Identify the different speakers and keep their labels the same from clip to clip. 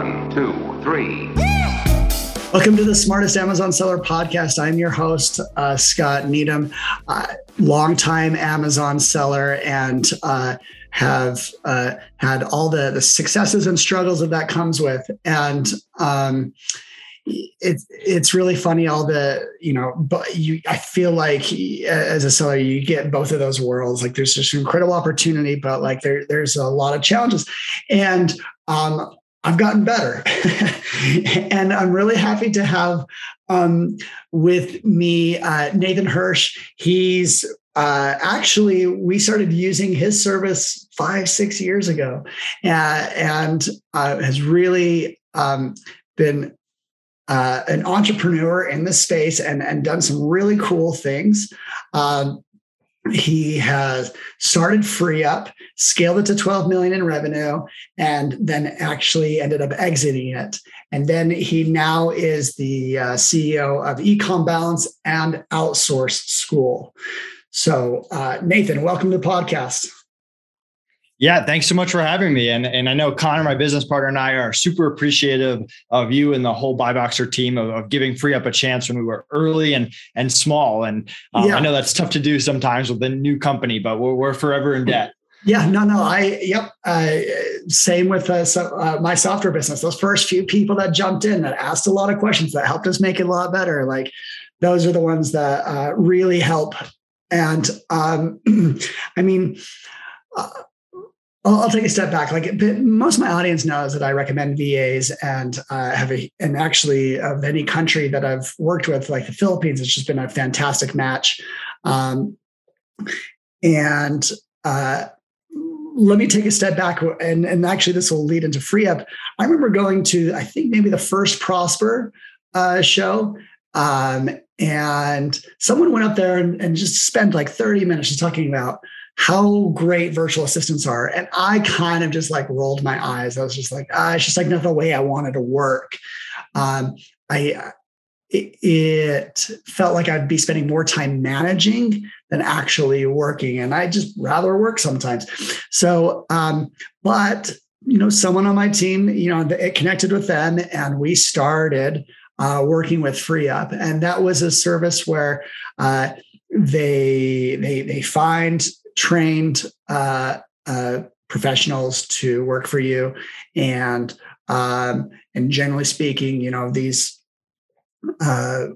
Speaker 1: One, two, three.
Speaker 2: Welcome to the Smartest Amazon Seller Podcast. I'm your host, uh, Scott Needham, uh, longtime Amazon seller, and uh, have uh, had all the, the successes and struggles that that comes with. And um, it's it's really funny all the you know but you i feel like as a seller you get both of those worlds like there's just incredible opportunity but like there there's a lot of challenges and um I've gotten better. and I'm really happy to have um, with me uh, Nathan Hirsch. He's uh, actually, we started using his service five, six years ago uh, and uh, has really um, been uh, an entrepreneur in this space and, and done some really cool things. Um, he has started free up scaled it to 12 million in revenue and then actually ended up exiting it. And then he now is the uh, ceo of ecom balance and outsource school. So uh, nathan welcome to the podcast
Speaker 3: yeah, thanks so much for having me. And, and I know Connor, my business partner, and I are super appreciative of you and the whole Buyboxer team of, of giving FreeUp a chance when we were early and and small. And um, yeah. I know that's tough to do sometimes with a new company, but we're, we're forever in debt.
Speaker 2: Yeah, no, no. I yep. Uh, same with uh, so, uh, my software business. Those first few people that jumped in that asked a lot of questions that helped us make it a lot better. Like those are the ones that uh, really help. And um, I mean. I'll, I'll, take a step back. Like most of my audience knows that I recommend VAs and uh, have a, and actually of any country that I've worked with, like the Philippines, it's just been a fantastic match. Um, and uh, let me take a step back and, and actually this will lead into free up. I remember going to, I think maybe the first Prosper uh, show. Um, and someone went up there and, and just spent like 30 minutes just talking about how great virtual assistants are. And I kind of just like rolled my eyes. I was just like, ah, it's just like not the way I wanted to work. Um, I it, it felt like I'd be spending more time managing than actually working. And I just rather work sometimes. So, um, but you know, someone on my team, you know, it connected with them and we started uh, working with FreeUp. And that was a service where uh, they, they, they find trained uh, uh, professionals to work for you. And, um, and generally speaking, you know, these, uh,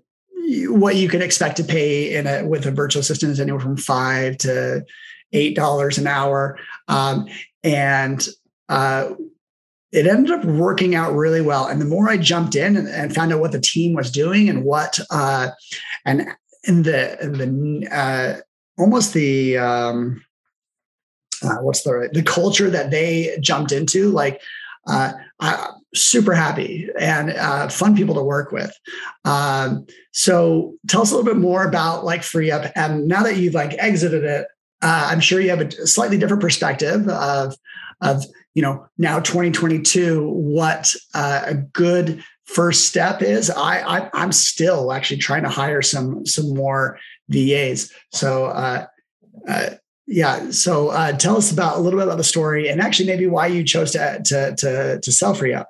Speaker 2: what you can expect to pay in a with a virtual assistant is anywhere from five to eight dollars an hour, um, and uh, it ended up working out really well. And the more I jumped in and, and found out what the team was doing and what uh, and in the the uh, almost the um, uh, what's the the culture that they jumped into, like uh, I, super happy and uh, fun people to work with. Um, so tell us a little bit more about like Free Up, And now that you've like exited it, uh, I'm sure you have a slightly different perspective of of you know now 2022 what uh, a good first step is. I, I am still actually trying to hire some some more VAs. So. Uh, uh, yeah. So uh, tell us about a little bit about the story and actually maybe why you chose to to to, to sell FreeUp.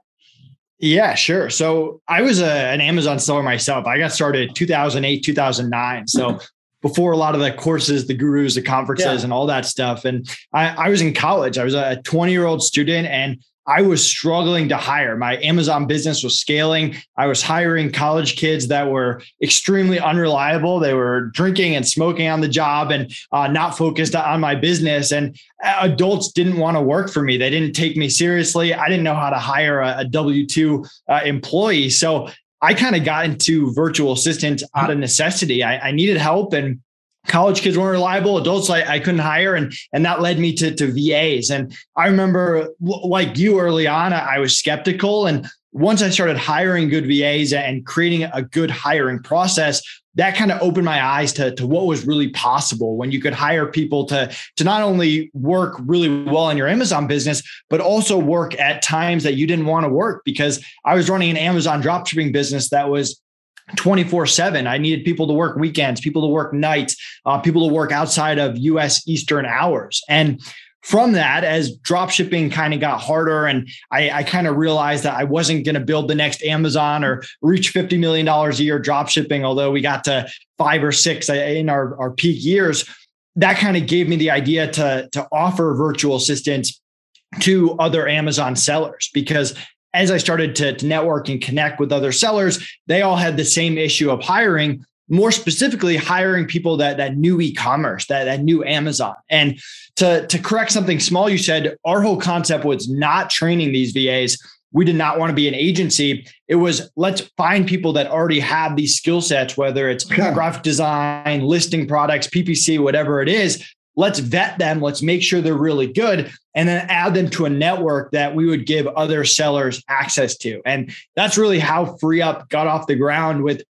Speaker 3: Yeah, sure. So I was a, an Amazon seller myself. I got started 2008, 2009. So before a lot of the courses, the gurus, the conferences, yeah. and all that stuff. And I, I was in college. I was a 20 year old student and I was struggling to hire. My Amazon business was scaling. I was hiring college kids that were extremely unreliable. They were drinking and smoking on the job and uh, not focused on my business. And adults didn't want to work for me. They didn't take me seriously. I didn't know how to hire a, a W 2 uh, employee. So I kind of got into virtual assistant out of necessity. I, I needed help and college kids weren't reliable adults I, I couldn't hire and and that led me to, to vas and i remember like you early on i was skeptical and once i started hiring good vas and creating a good hiring process that kind of opened my eyes to, to what was really possible when you could hire people to, to not only work really well in your Amazon business, but also work at times that you didn't want to work because I was running an Amazon dropshipping business that was 24 7. I needed people to work weekends, people to work nights, uh, people to work outside of US Eastern hours. And from that, as drop shipping kind of got harder, and I, I kind of realized that I wasn't going to build the next Amazon or reach $50 million a year drop shipping, although we got to five or six in our, our peak years, that kind of gave me the idea to, to offer virtual assistants to other Amazon sellers because as I started to, to network and connect with other sellers, they all had the same issue of hiring more specifically hiring people that that knew e-commerce that that knew amazon. And to to correct something small you said our whole concept was not training these vas we did not want to be an agency. It was let's find people that already have these skill sets whether it's graphic design listing products ppc whatever it is let's vet them let's make sure they're really good and then add them to a network that we would give other sellers access to and that's really how free up got off the ground with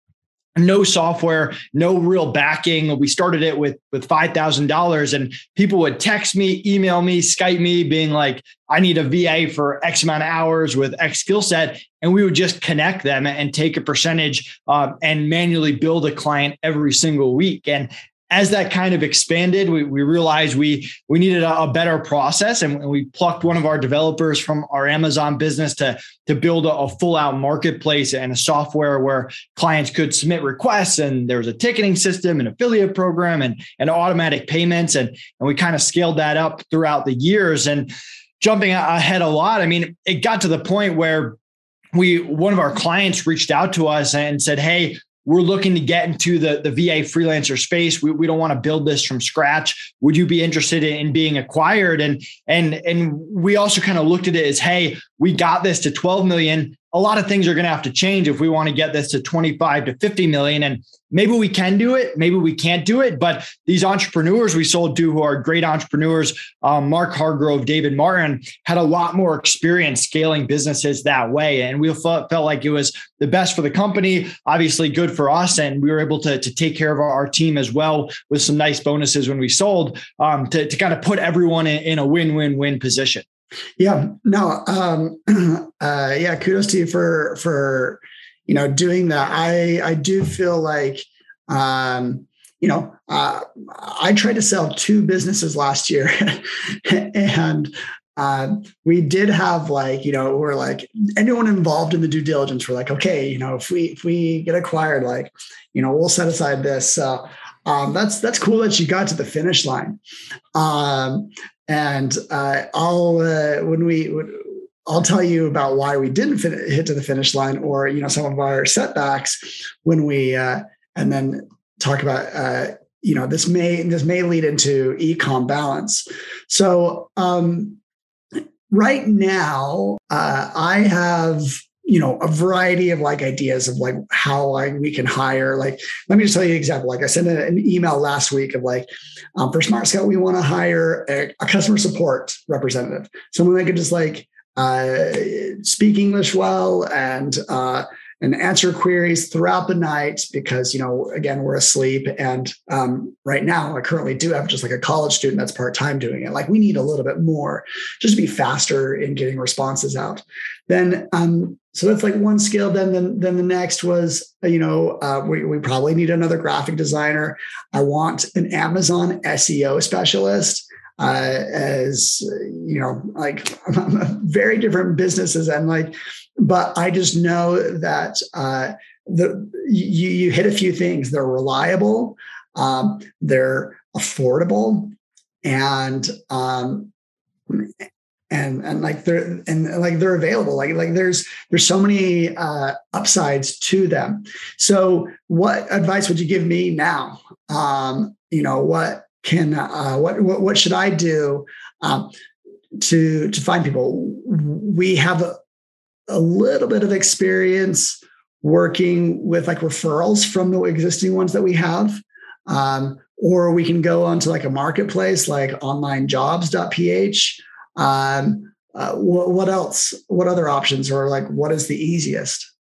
Speaker 3: no software, no real backing. We started it with with five thousand dollars, and people would text me, email me, Skype me, being like, "I need a VA for X amount of hours with X skill set," and we would just connect them and take a percentage um, and manually build a client every single week. And as that kind of expanded, we, we realized we we needed a, a better process, and we plucked one of our developers from our Amazon business to to build a, a full out marketplace and a software where clients could submit requests, and there was a ticketing system, an affiliate program, and and automatic payments, and and we kind of scaled that up throughout the years. And jumping ahead a lot, I mean, it got to the point where we one of our clients reached out to us and said, "Hey, we're looking to get into the, the VA freelancer space. We, we don't want to build this from scratch. Would you be interested in being acquired? And and and we also kind of looked at it as, hey, we got this to 12 million a lot of things are going to have to change if we want to get this to 25 to 50 million. And maybe we can do it, maybe we can't do it. But these entrepreneurs we sold to, who are great entrepreneurs, um, Mark Hargrove, David Martin, had a lot more experience scaling businesses that way. And we felt, felt like it was the best for the company, obviously good for us. And we were able to, to take care of our, our team as well with some nice bonuses when we sold um, to, to kind of put everyone in, in a win win win position.
Speaker 2: Yeah, no, um, uh, yeah, kudos to you for for you know doing that. I I do feel like um, you know uh, I tried to sell two businesses last year, and uh, we did have like you know we're like anyone involved in the due diligence. We're like okay, you know if we if we get acquired, like you know we'll set aside this. So um, that's that's cool that you got to the finish line. Um, and uh, I'll uh, when we I'll tell you about why we didn't fin- hit to the finish line, or you know some of our setbacks when we uh, and then talk about uh, you know this may this may lead into ecom balance. So um, right now uh, I have you know a variety of like ideas of like how like we can hire like let me just tell you an example like i sent an email last week of like um, for smart scout we want to hire a, a, customer support representative someone that could just like uh, speak english well and uh, and answer queries throughout the night because you know again we're asleep. And um, right now i currently do have just like a college student that's part-time doing it. Like we need a little bit more just to be faster in getting responses out. Then um, so that's like one skill. Then then, then the next was you know uh, we, we probably need another graphic designer. I want an amazon seo specialist uh, as you know like very different businesses and like but I just know that uh, the you, you hit a few things. They're reliable, um, they're affordable, and um, and and like they're and like they're available. Like like there's there's so many uh, upsides to them. So, what advice would you give me now? Um, you know what can uh, what, what what should I do? Um, to to find people we have a, a little bit of experience working with like referrals from the existing ones that we have. Um, or we can go onto like a marketplace like onlinejobs.ph. Um, uh, what, what else? What other options or like what is the easiest?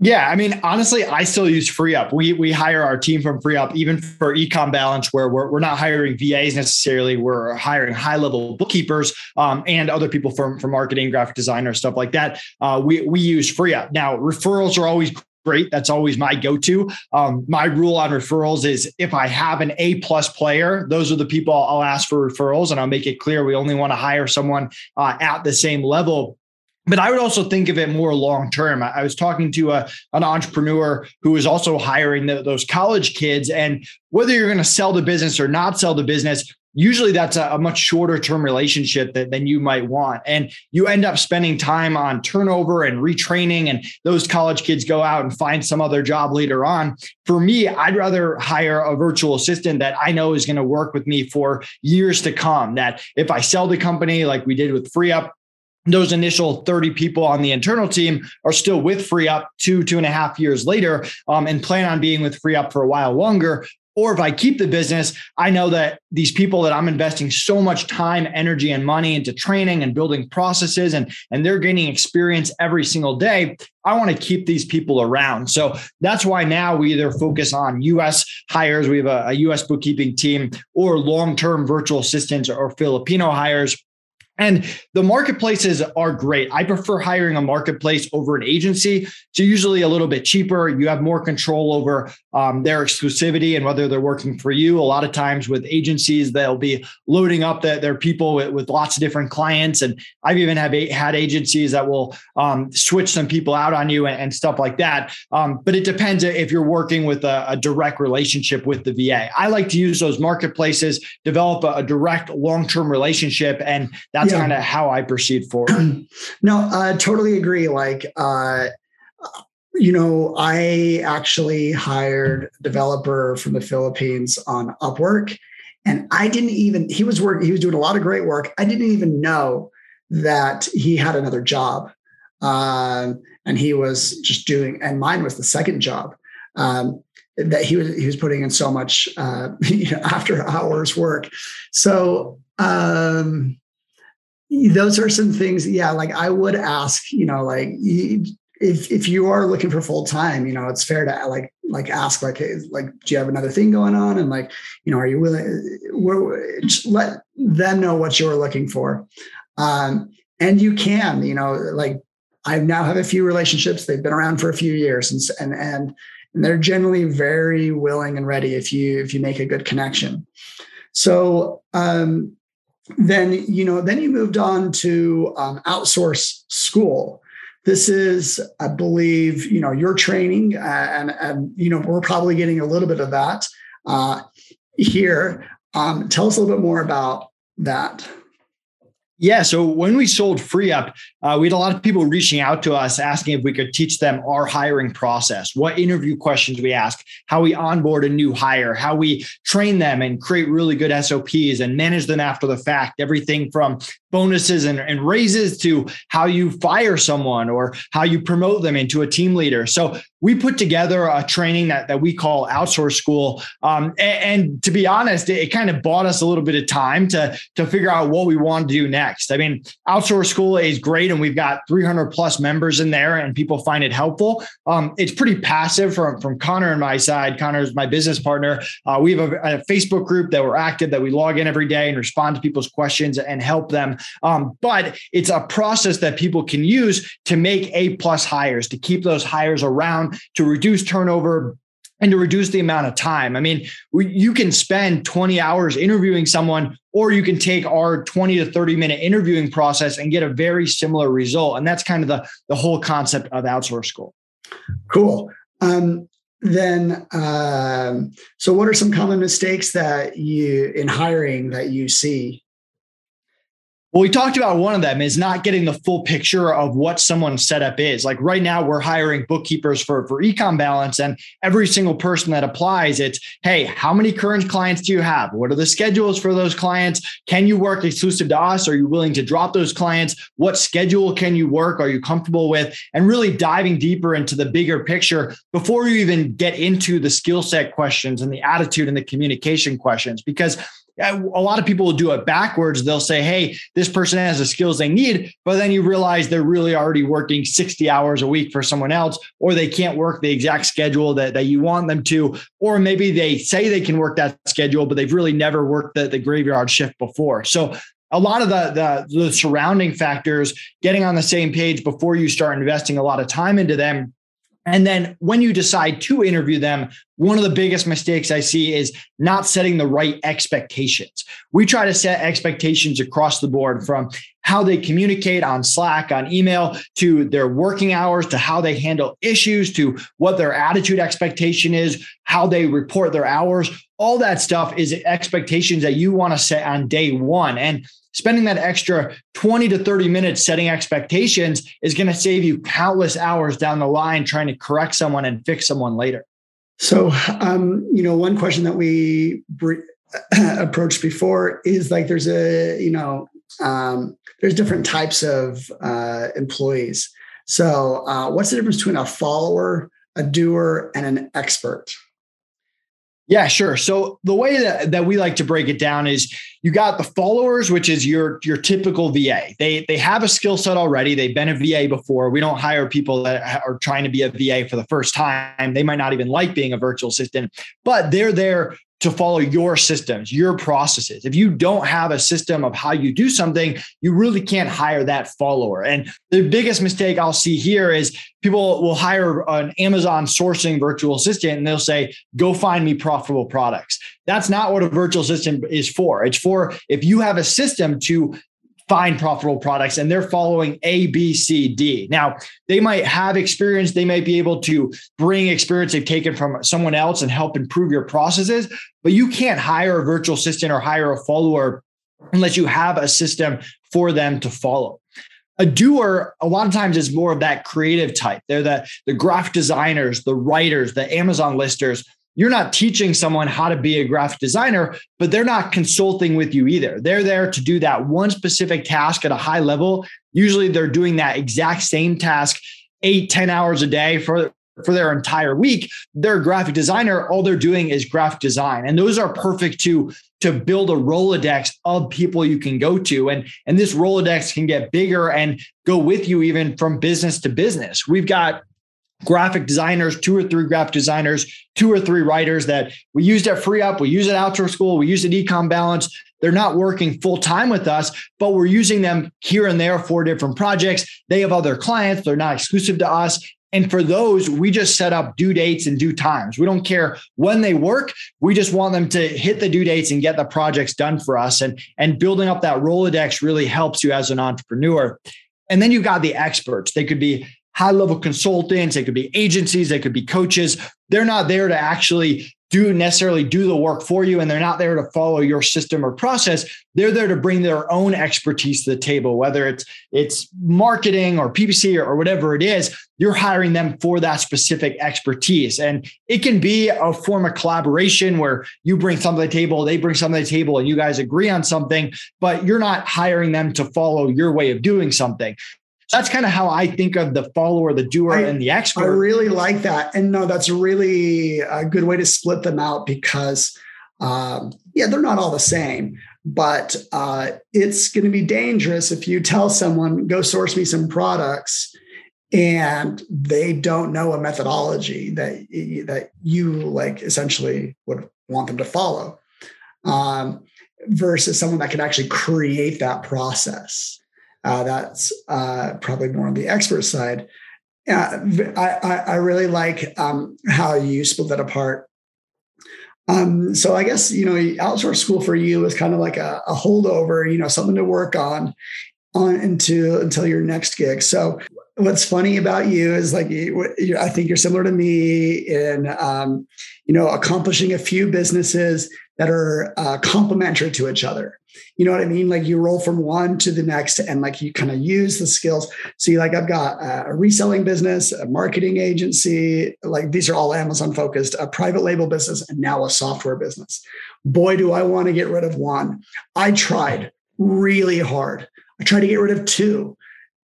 Speaker 3: Yeah, I mean, honestly, I still use FreeUp. We we hire our team from FreeUp, even for ecom balance, where we're, we're not hiring VAs necessarily. We're hiring high level bookkeepers um, and other people from from marketing, graphic designers, stuff like that. Uh, we we use FreeUp. Now, referrals are always great. That's always my go-to. Um, my rule on referrals is if I have an A plus player, those are the people I'll ask for referrals, and I'll make it clear we only want to hire someone uh, at the same level but I would also think of it more long term. I, was talking to a, an entrepreneur who was also hiring the, those college kids, and whether you're going to sell the business or not sell the business, usually that's a, a much shorter term relationship that, than you might want. And you end up spending time on turnover and retraining, and those college kids go out and find some other job later on. For me, I'd rather hire a virtual assistant that I know is going to work with me for years to come. That if I sell the company like we did with FreeUp, those initial 30 people on the internal team are still with FreeUp two, two and a half years later um, and plan on being with FreeUp for a while longer. Or if I keep the business, I know that these people that I'm investing so much time, energy, and money into training and building processes, and, and they're gaining experience every single day. I want to keep these people around. So that's why now we either focus on US hires, we have a, a US bookkeeping team, or long term virtual assistants or Filipino hires and the marketplaces are great. I prefer hiring a marketplace over an agency. It's usually a little bit cheaper. You have more control over um, their exclusivity and whether they're working for you. A lot of times with agencies, they'll be loading up the, their people with, with, lots of different clients. And I've even have had agencies that will um, switch some people out on you and, and stuff like that. Um, but it depends if you're working with a, a, direct relationship with the VA. I like to use those marketplaces, develop a, a direct long-term relationship, and that that's yeah. kind of how I proceed forward.
Speaker 2: no, I totally agree. Like, uh, you know, I actually hired a developer from the Philippines on Upwork, and I didn't even. He was working. He was doing a lot of great work. I didn't even know that he had another job, um, and he was just doing. And mine was the second job. Um, that he was he was putting in so much uh, you know, after hours work. So um, those are some things yeah like i would ask you know like if if you are looking for full time you know it's fair to like like ask like hey, like do you have another thing going on? And like you know are you willing just let them know what you're looking for. Um and you can you know like i now have a few relationships. They've been around for a few years and and and, and they're generally very willing and ready if you if you make a good connection. So um then you know then you moved on to um, outsource school. This is i believe you know your training uh, and and you know we're probably getting a little bit of that uh, here. Um, tell us a little bit more about that
Speaker 3: yeah. So when we sold FreeUp, uh, we had a lot of people reaching out to us asking if we could teach them our hiring process, what interview questions we ask, how we onboard a new hire, how we train them and create really good SOPs and manage them after the fact. Everything from bonuses and, and raises to how you fire someone or how you promote them into a team leader. So we put together a training that, that we call outsource school. Um, and, and, to be honest, it, it, kind of bought us a little bit of time to, to figure out what we want to do next. I mean, outsource school is great and we've got 300 plus members in there and people find it helpful. Um, it's pretty passive from, from Connor and my side. Connor's my business partner. Uh, we have a, a Facebook group that we're active that we log in every day and respond to people's questions and help them um, but it's a process that people can use to make A plus hires, to keep those hires around, to reduce turnover, and to reduce the amount of time. I mean, you can spend 20 hours interviewing someone, or you can take our 20 to 30 minute interviewing process and get a very similar result. And that's kind of the, the whole concept of outsource school.
Speaker 2: Cool. Um, then, um, so what are some common mistakes that you in hiring that you see?
Speaker 3: Well, we talked about one of them is not getting the full picture of what someone's setup is. Like right now, we're hiring bookkeepers for, for Ecom Balance, and every single person that applies, it's hey, how many current clients do you have? What are the schedules for those clients? Can you work exclusive to us? Are you willing to drop those clients? What schedule can you work? Are you comfortable with? And really diving deeper into the bigger picture before you even get into the skill set questions and the attitude and the communication questions. Because a lot of people will do it backwards. They'll say, Hey, this person has the skills they need, but then you realize they're really already working 60 hours a week for someone else, or they can't work the exact schedule that, that you want them to, or maybe they say they can work that schedule, but they've really never worked the, the graveyard shift before. So a lot of the, the, the surrounding factors, getting on the same page before you start investing a lot of time into them And then when you decide to interview them, one of the biggest mistakes I see is not setting the right expectations. We try to set expectations across the board from how they communicate on Slack, on email, to their working hours, to how they handle issues, to what their attitude expectation is, how they report their hours. All that stuff is expectations that you want to set on day one. And spending that extra 20 to 30 minutes setting expectations is going to save you countless hours down the line trying to correct someone and fix someone later.
Speaker 2: So, um, you know, one question that we br- approached before is like there's a, you know, um, there's different types of uh, employees. So, uh, what's the difference between a follower, a doer, and an expert?
Speaker 3: Yeah, sure. So the way that, that we like to break it down is you got the followers, which is your your typical VA. They they have a skill set already. They've been a VA before. We don't hire people that are trying to be a VA for the first time. They might not even like being a virtual assistant, but they're there to follow your systems, your processes. If you don't have a system of how you do something, you really can't hire that follower. And the biggest mistake I'll see here is people will hire an Amazon sourcing virtual assistant and they'll say, go find me profitable products. That's not what a virtual assistant is for. It's for if you have a system to find profitable products and they're following A, B, C, D. Now, they might have experience, they might be able to bring experience they've taken from someone else and help improve your processes, but you can't hire a virtual assistant or hire a follower unless you have a system for them to follow. A doer, a lot of times, is more of that creative type. They're the, the graphic designers, the writers, the Amazon listers you're not teaching someone how to be a graphic designer, but they're not consulting with you either. They're there to do that one specific task at a high level. Usually they're doing that exact same task eight, 10 hours a day for, for their entire week. They're a graphic designer. All they're doing is graphic design. And those are perfect to, to build a Rolodex of people you can go to. And, and this Rolodex can get bigger and go with you even from business to business. We've got graphic designers, two or three graphic designers, two or three writers that we used at Free Up, we use at Outsource School, we use at Ecom Balance. They're not working full time with us, but we're using them here and there for different projects. They have other clients, they're not exclusive to us. And for those, we just set up due dates and due times. We don't care when they work. We just want them to hit the due dates and get the projects done for us. And, and building up that Rolodex really helps you as an entrepreneur. And then you've got the experts. They could be high level consultants, they could be agencies, they could be coaches. They're not there to actually do necessarily do the work for you and they're not there to follow your system or process. They're there to bring their own expertise to the table whether it's it's marketing or ppc or, or whatever it is you're hiring them for that specific expertise. And it can be a form of collaboration where you bring something to the table they bring something to the table and you guys agree on something but you're not hiring them to follow your way of doing something that's kind of how I think of the follower, the doer, I, and the expert. I
Speaker 2: really like that. And no, that's really a good way to split them out because, um, yeah, they're not all the same. But uh, it's going to be dangerous if you tell someone, go source me some products, and they don't know a methodology that, that you like essentially would want them to follow um, versus someone that can actually create that process. Uh, that's uh, probably more on the expert side. Uh, I, I, really like um, how you split that apart. Um, so I guess you know, outsource school for you is kind of like a, a holdover, you know, something to work on on into until your next gig. So what's funny about you is like I think you're similar to me in um, you know accomplishing a few businesses that are uh, complementary to each other. You know what I mean? Like you roll from one to the next and like you kind of use the skills. So like, I've got a reselling business, a marketing agency, like these are all Amazon focused, a private label business, and now a software business. Boy, do I want to get rid of one. I tried really hard. I tried to get rid of two.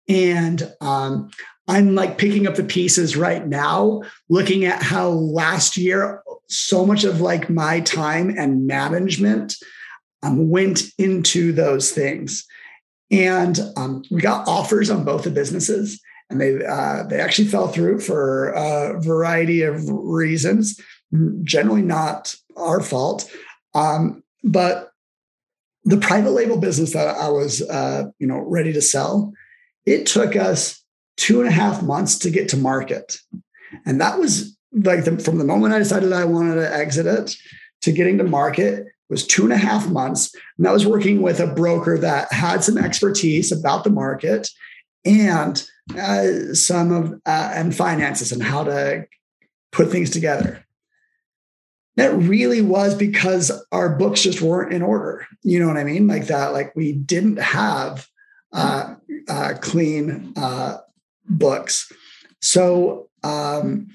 Speaker 2: And um, I'm like picking up the pieces right now, looking at how last year, so much of like my time and management um, went into those things. And um, we got offers on both the businesses, and they uh, they actually fell through for a variety of reasons. Generally, not our fault, um, but the private label business that I was uh, you know ready to sell, it took us two and a half months to get to market. And that was like the, from the moment I decided I wanted to exit it to getting to market was two and a half months. And I was working with a broker that had some expertise about the market and uh, some of uh, and finances and how to put things together. That really was because our books just weren't in order. You know what I mean? Like that, like we didn't have uh, uh clean uh, books. So um,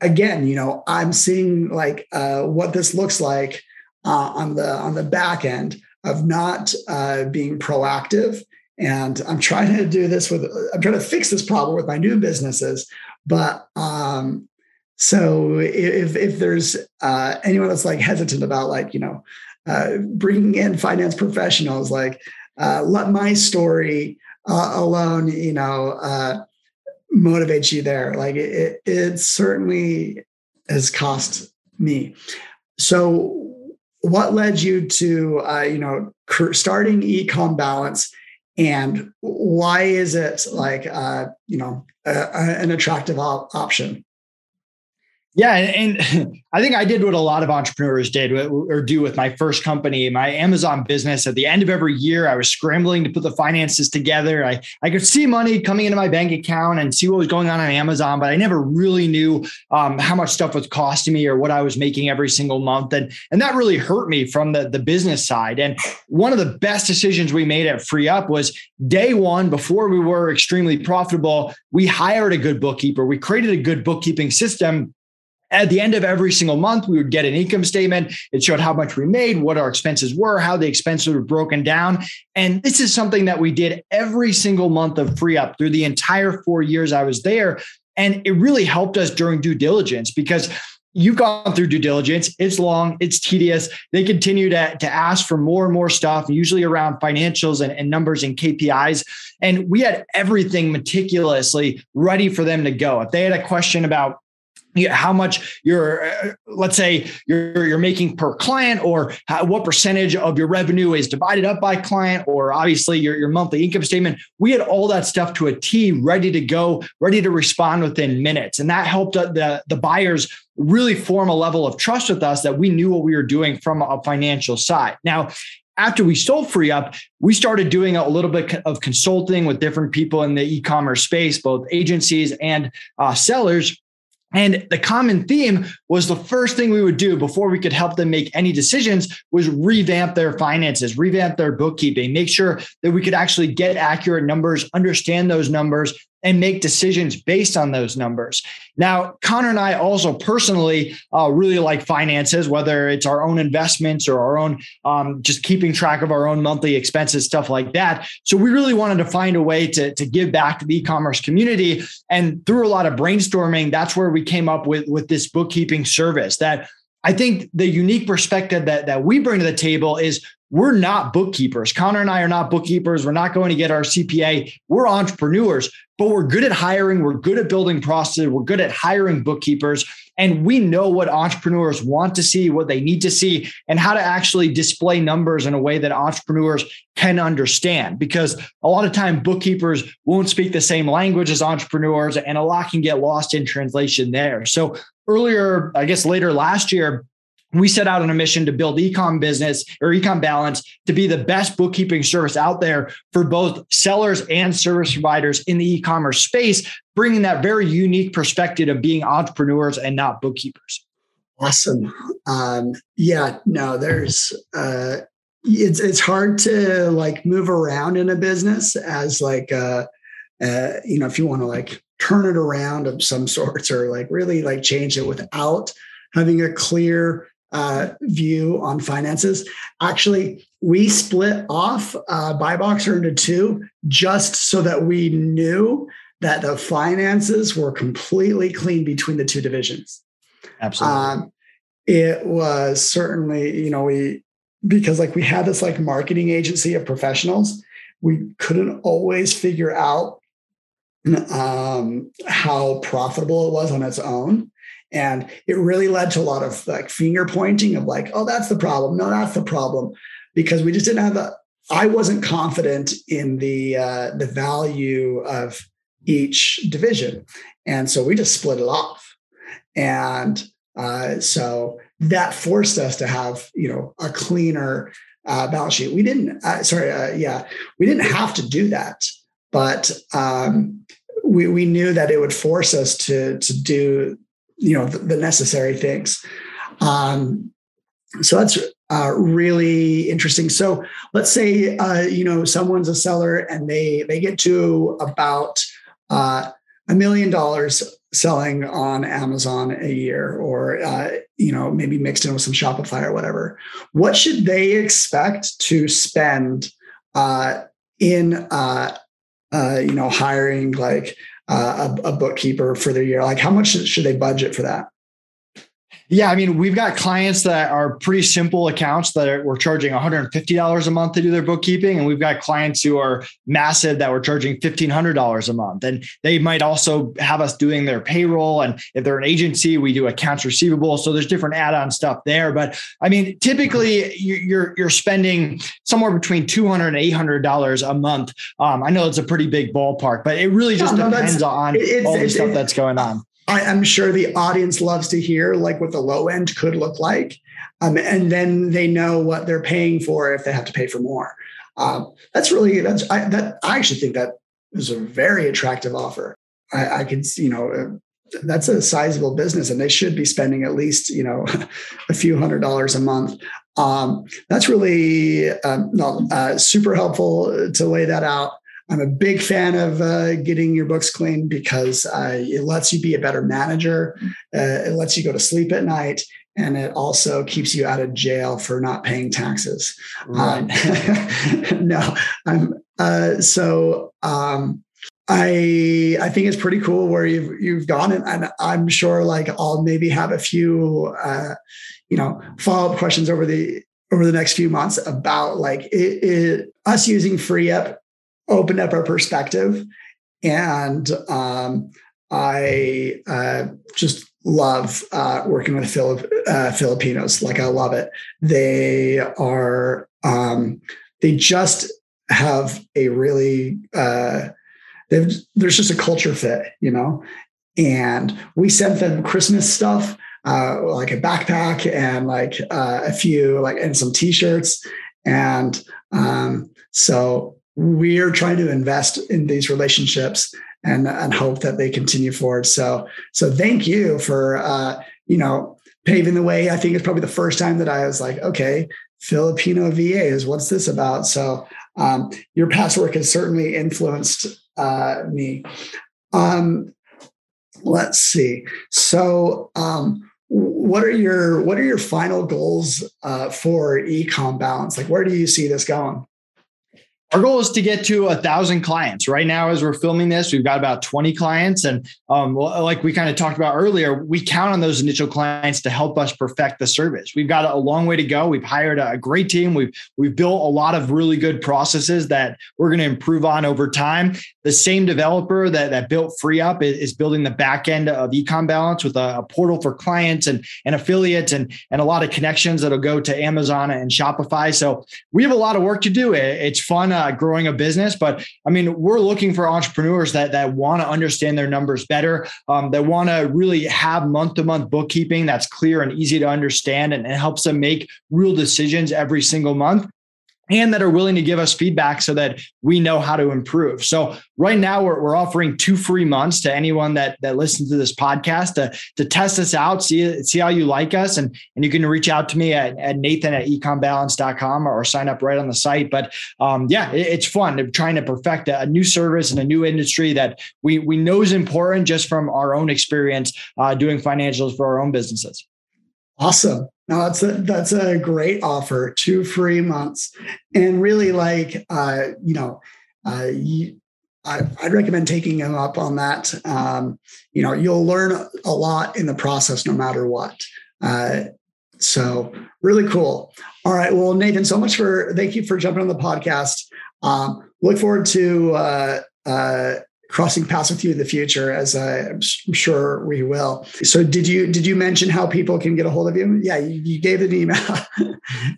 Speaker 2: again, you know, I'm seeing like uh, what this looks like uh, on the on the back end of not uh, being proactive. And I'm trying to do this with I'm trying to fix this problem with my new businesses. But um, so if if there's uh, anyone that's like hesitant about like you know uh, bringing in finance professionals, like uh, let my story alone, you know motivates you there. Like it, it certainly has cost me. So, what led you to, uh, you know, starting Ecom Balance, and why is it like, uh, you know, an attractive op- option?
Speaker 3: Yeah, and, I think I did what a lot of entrepreneurs did or do with my first company, my Amazon business. At the end of every year, I was scrambling to put the finances together. I, I could see money coming into my bank account and see what was going on on Amazon, but I never really knew um, how much stuff was costing me or what I was making every single month. And, and that really hurt me from the, the business side. And one of the best decisions we made at Free Up was day one, before we were extremely profitable, we hired a good bookkeeper. We created a good bookkeeping system at the end of every single month, we would get an income statement. It showed how much we made, what our expenses were, how the expenses were broken down. And this is something that we did every single month of free up through the entire four years I was there. And it really helped us during due diligence because you've gone through due diligence. It's long, it's tedious. They continue to, to ask for more and more stuff, usually around financials and, and numbers and KPIs. And we had everything meticulously ready for them to go. If they had a question about how much you're uh, let's say you're you're making per client or how, what percentage of your revenue is divided up by client or obviously your, your monthly income statement. We had all that stuff to a t ready to go ready to respond within minutes. And that helped the the buyers really form a level of trust with us that we knew what we were doing from a financial side. Now after we sold free up we started doing a little bit of consulting with different people in the e-commerce space both agencies and uh, sellers and the common theme was the first thing we would do before we could help them make any decisions was revamp their finances, revamp their bookkeeping, make sure that we could actually get accurate numbers, understand those numbers, and make decisions based on those numbers. Now, Connor and I also personally uh, really like finances, whether it's our own investments or our own um, just keeping track of our own monthly expenses, stuff like that. So we really wanted to find a way to, to give back to the e-commerce community. And through a lot of brainstorming, that's where we came up with, with this bookkeeping service that I think the unique perspective that, that we bring to the table is we're not bookkeepers. Connor and I are not bookkeepers. We're not going to get our CPA. We're entrepreneurs, but we're good at hiring. We're good at building processes. We're good at hiring bookkeepers. And we know what entrepreneurs want to see, what they need to see, and how to actually display numbers in a way that entrepreneurs can understand. Because a lot of time bookkeepers won't speak the same language as entrepreneurs, and a lot can get lost in translation there. So earlier, I guess later last year, we set out on a mission to build ecom business or ecom balance to be the best bookkeeping service out there for both sellers and service providers in the e-commerce space bringing that very unique perspective of being entrepreneurs and not bookkeepers.
Speaker 2: Awesome. Um, yeah no there's uh, it's it's hard to like move around in a business as like uh, uh you know if you want to like turn it around of some sorts or like really like change it without having a clear uh, view on finances. Actually, we split off uh, BuyBoxer into two just so that we knew that the finances were completely clean between the two divisions.
Speaker 3: Absolutely. Um,
Speaker 2: it was certainly, you know, we, because like we had this like marketing agency of professionals, we couldn't always figure out um, how profitable it was on its own. And it really led to a lot of like finger pointing of like, oh, that's the problem. No, that's the problem. Because we just didn't have the, I wasn't confident in the uh, the value of each division. And so we just split it off. And uh, so that forced us to have, you know, a cleaner uh, balance sheet. We didn't, uh, sorry, uh, yeah, we didn't have to do that, but um, we, we knew that it would force us to, to do, you know, the, the necessary things. Um, so that's uh, really interesting. So let's say uh, you know someone's a seller and they they get to about uh, a million dollars selling on Amazon a year, or uh, you know maybe mixed in with some Shopify or whatever. What should they expect to spend uh, in uh, you know hiring like Uh, a, a bookkeeper for their year? Like how much should they budget for that?
Speaker 3: Yeah, I mean, we've got clients that are pretty simple accounts that are, we're charging $150 a month to do their bookkeeping, and we've got clients who are massive that we're charging $1,500 a month. And they might also have us doing their payroll. And if they're an agency, we do accounts receivable. So there's different add-on stuff there. But I mean, typically you're you're spending somewhere between $200 and $800 a month. Um, I know it's a pretty big ballpark, but it really just no, depends on all the stuff that's going on.
Speaker 2: I, am sure the audience loves to hear like what the low end could look like. Um, and then they know what they're paying for if they have to pay for more. Um, that's really that's I, that I actually think that is a very attractive offer. I, I could you know uh, that's a sizable business, and they should be spending at least you know a few hundred dollars a month. Um, that's really um, uh, super helpful to lay that out. I'm a big fan of uh, getting your books clean because uh, it lets you be a better manager. Uh, it lets you go to sleep at night. And it also keeps you out of jail for not paying taxes. Right. Um, no, I'm uh, so um, I I think it's pretty cool where you've you've gone and, and I'm sure like I'll maybe have a few uh, you know follow up questions over the over the next few months about like it, it, us using FreeUp opened up our perspective. And um, I uh, just love uh, working with uh, Filipinos. Like I love it. They are um, they just have a really uh, there's just a culture fit, you know. And we sent them Christmas stuff, uh, like a backpack and like uh, a few like and some T-shirts, and um, so we're trying to invest in these relationships and and hope that they continue forward. So so thank you for uh, you know paving the way. I think it's probably the first time that I was like, okay, Filipino VAs, what's this about? So um, your past work has certainly influenced uh, me. Um, let's see. So um, what are your what are your final goals uh, for ecom balance? Like, where do you see this going?
Speaker 3: Our goal is to get to a thousand clients. Right now as we're filming this we've got about 20 clients. And um, like we kind of talked about earlier we count on those initial clients to help us perfect the service. We've got a long way to go. We've hired a great team. We've we've built a lot of really good processes that we're going to improve on over time. The same developer that, that built FreeUp is, building the back end of ecom balance with a, a portal for clients and, and affiliates and, and a lot of connections that'll go to amazon and shopify. So we have a lot of work to do. It's fun uh, growing a business. But I mean, we're looking for entrepreneurs that that want to understand their numbers better, um, that want to really have month to month bookkeeping that's clear and easy to understand, and, and helps them make real decisions every single month and that are willing to give us feedback so that we know how to improve. So right now we're, we're offering two free months to anyone that that listens to this podcast to, to test us out, see, see how you like us. And, and you can reach out to me at, at Nathan at ecombalance.com or sign up right on the site. But um, yeah, it, it's fun trying to perfect a, a, new service and a new industry that we, we know is important just from our own experience uh, doing financials for our own businesses.
Speaker 2: Awesome. No, that's a that's a great offer. Two free months, and really like uh, you know, uh, you, I, would recommend taking him up on that. Um, you know, you'll learn a lot in the process, no matter what. Uh, so really cool. All right. Well, Nathan, so much for thank you for jumping on the podcast. Um, look forward to uh, uh, crossing paths with you in the future, as I'm sure we will. So, did you did you mention how people can get a hold of you? Yeah, you, you gave an email.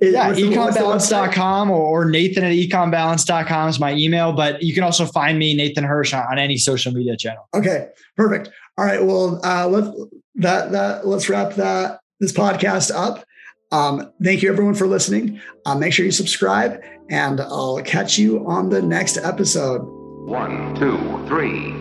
Speaker 3: yeah, ecombalance.com or Nathan at ecombalance.com is my email, but you can also find me, Nathan Hirsch, on any social media channel.
Speaker 2: Okay, perfect. All right, well, uh, let that that let's wrap that this podcast up. Um, thank you everyone for listening. Uh, make sure you subscribe, and I'll catch you on the next episode.
Speaker 1: One, two, three.